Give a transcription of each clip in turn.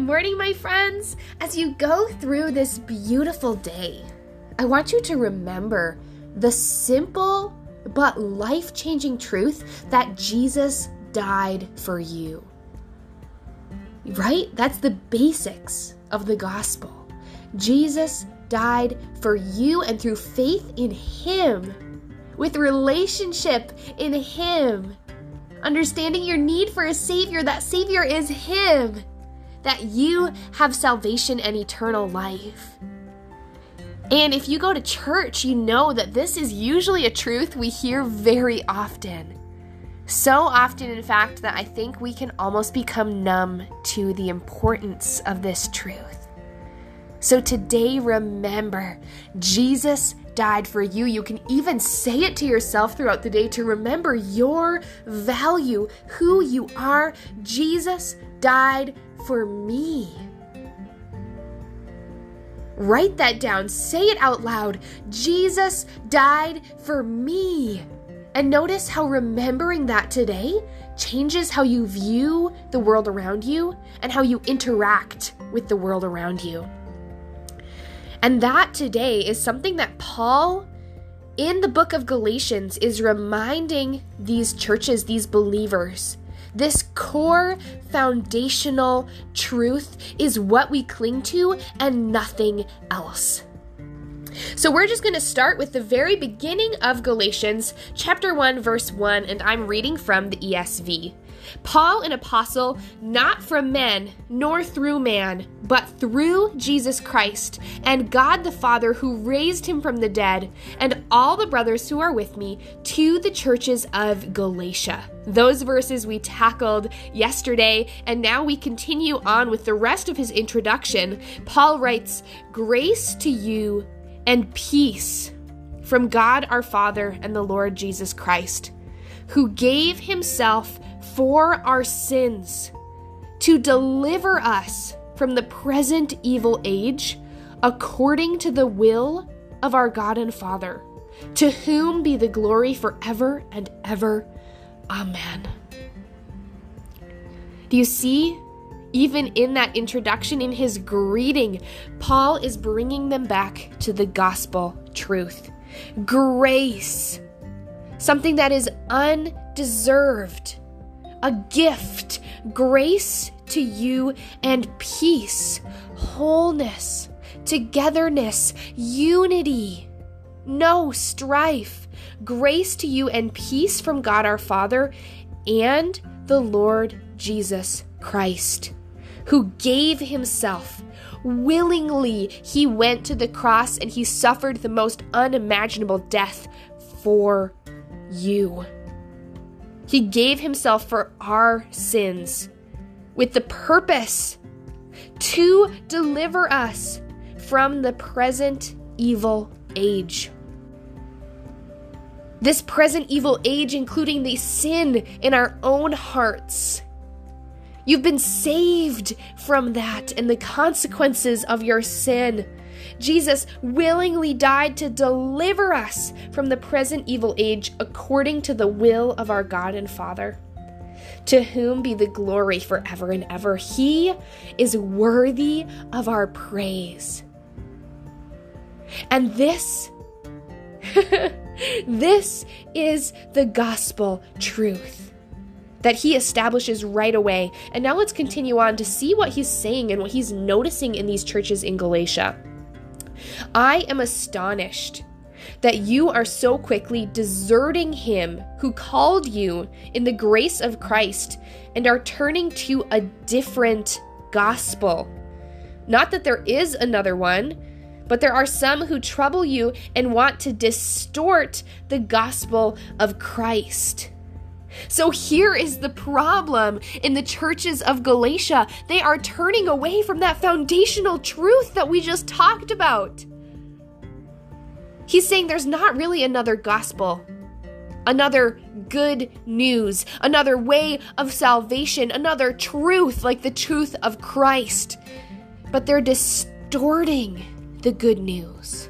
morning, my friends. As you go through this beautiful day, I want you to remember the simple but life changing truth that Jesus died for you. Right? That's the basics of the gospel. Jesus died for you, and through faith in Him, with relationship in Him, understanding your need for a Savior, that Savior is Him, that you have salvation and eternal life. And if you go to church, you know that this is usually a truth we hear very often. So often, in fact, that I think we can almost become numb to the importance of this truth. So today, remember, Jesus died for you. You can even say it to yourself throughout the day to remember your value, who you are. Jesus died for me. Write that down. Say it out loud. Jesus died for me. And notice how remembering that today changes how you view the world around you and how you interact with the world around you. And that today is something that Paul in the book of Galatians is reminding these churches, these believers, this core foundational truth is what we cling to and nothing else. So we're just going to start with the very beginning of Galatians, chapter 1, verse 1, and I'm reading from the ESV. Paul, an apostle, not from men, nor through man, but through Jesus Christ, and God the Father who raised him from the dead, and all the brothers who are with me, to the churches of Galatia. Those verses we tackled yesterday, and now we continue on with the rest of his introduction. Paul writes, Grace to you and peace from God our Father and the Lord Jesus Christ, who gave himself for our sins to deliver us from the present evil age according to the will of our God and Father, to whom be the glory forever and ever. Amen. Do you see? Even in that introduction, in his greeting, Paul is bringing them back to the gospel truth. Grace, something that is undeserved, a gift, grace to you, and peace, wholeness, togetherness, unity, no strife, grace to you, and peace from God our Father and the Lord Jesus Christ who gave himself. Willingly, he went to the cross and he suffered the most unimaginable death for you. He gave himself for our sins with the purpose to deliver us from the present evil age. This present evil age, including the sin in our own hearts You've been saved from that and the consequences of your sin. Jesus willingly died to deliver us from the present evil age according to the will of our God and Father. To whom be the glory forever and ever. He is worthy of our praise. And this, this is the gospel truth that he establishes right away. And now let's continue on to see what he's saying and what he's noticing in these churches in Galatia. I am astonished that you are so quickly deserting him who called you in the grace of Christ and are turning to a different gospel. Not that there is another one, but there are some who trouble you and want to distort the gospel of Christ. So here is the problem in the churches of Galatia. They are turning away from that foundational truth that we just talked about. He's saying there's not really another gospel, another good news, another way of salvation, another truth like the truth of Christ. But they're distorting the good news.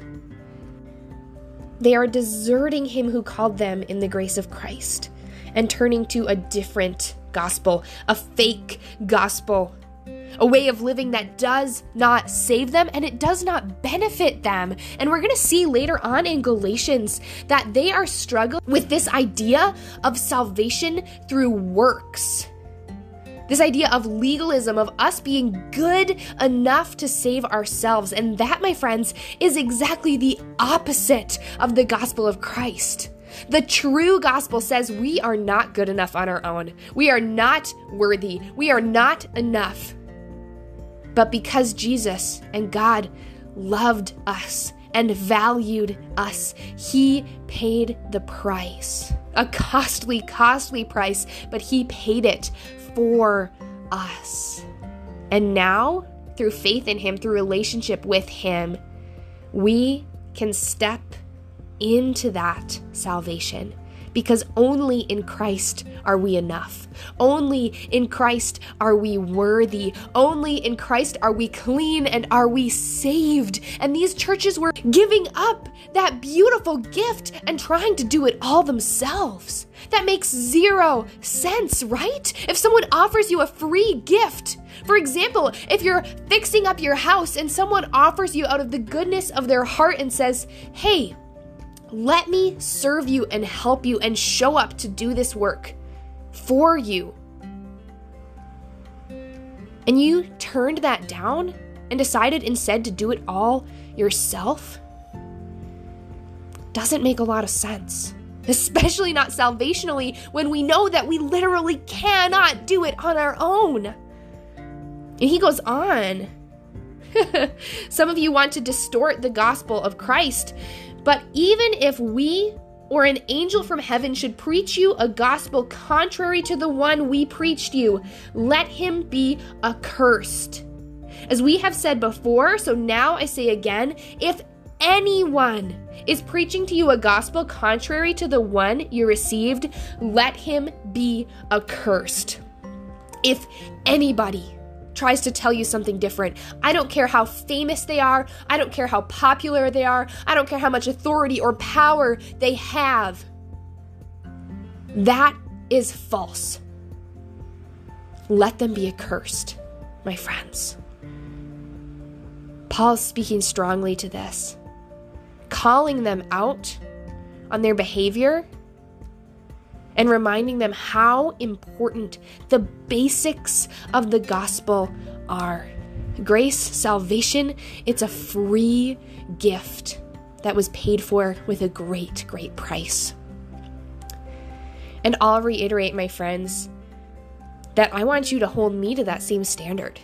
They are deserting him who called them in the grace of Christ and turning to a different gospel, a fake gospel a way of living that does not save them and it does not benefit them. And we're going to see later on in Galatians that they are struggling with this idea of salvation through works. This idea of legalism, of us being good enough to save ourselves. And that, my friends, is exactly the opposite of the gospel of Christ. The true gospel says we are not good enough on our own. We are not worthy. We are not enough. But because Jesus and God loved us and valued us, He paid the price. A costly, costly price, but He paid it for us. And now, through faith in Him, through relationship with Him, we can step into that salvation because only in Christ are we enough. Only in Christ are we worthy. Only in Christ are we clean and are we saved. And these churches were giving up that beautiful gift and trying to do it all themselves. That makes zero sense, right? If someone offers you a free gift, for example, if you're fixing up your house and someone offers you out of the goodness of their heart and says, Hey, let me serve you and help you and show up to do this work for you. And you turned that down and decided instead to do it all yourself? Doesn't make a lot of sense. Especially not salvationally when we know that we literally cannot do it on our own. And he goes on. Some of you want to distort the gospel of Christ but even if we or an angel from heaven should preach you a gospel contrary to the one we preached you, let him be accursed. As we have said before, so now I say again if anyone is preaching to you a gospel contrary to the one you received, let him be accursed. If anybody tries to tell you something different. I don't care how famous they are. I don't care how popular they are. I don't care how much authority or power they have. That is false. Let them be accursed, my friends. Paul's speaking strongly to this, calling them out on their behavior and reminding them how important the basics of the gospel are. Grace, salvation, it's a free gift that was paid for with a great, great price. And I'll reiterate, my friends, that I want you to hold me to that same standard.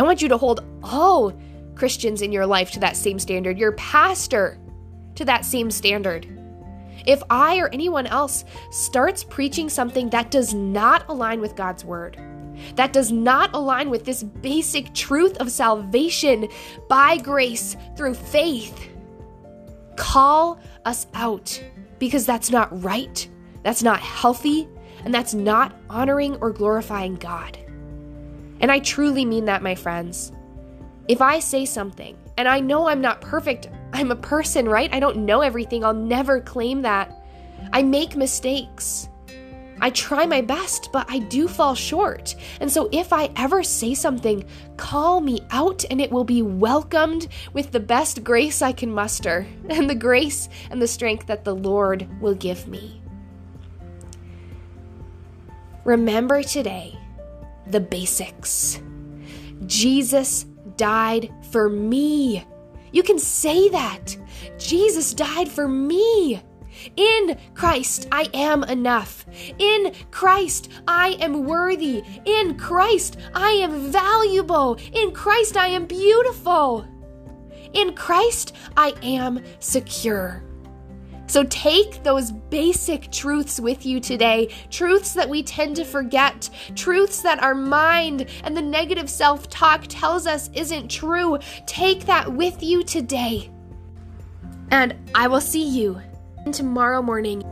I want you to hold all Christians in your life to that same standard, your pastor to that same standard. If I or anyone else starts preaching something that does not align with God's word, that does not align with this basic truth of salvation by grace through faith, call us out because that's not right, that's not healthy, and that's not honoring or glorifying God. And I truly mean that, my friends. If I say something and I know I'm not perfect, I'm a person, right? I don't know everything. I'll never claim that. I make mistakes. I try my best, but I do fall short. And so if I ever say something, call me out and it will be welcomed with the best grace I can muster and the grace and the strength that the Lord will give me. Remember today the basics. Jesus died for me. You can say that. Jesus died for me. In Christ, I am enough. In Christ, I am worthy. In Christ, I am valuable. In Christ, I am beautiful. In Christ, I am secure. So take those basic truths with you today, truths that we tend to forget, truths that our mind and the negative self talk tells us isn't true. Take that with you today. And I will see you tomorrow morning.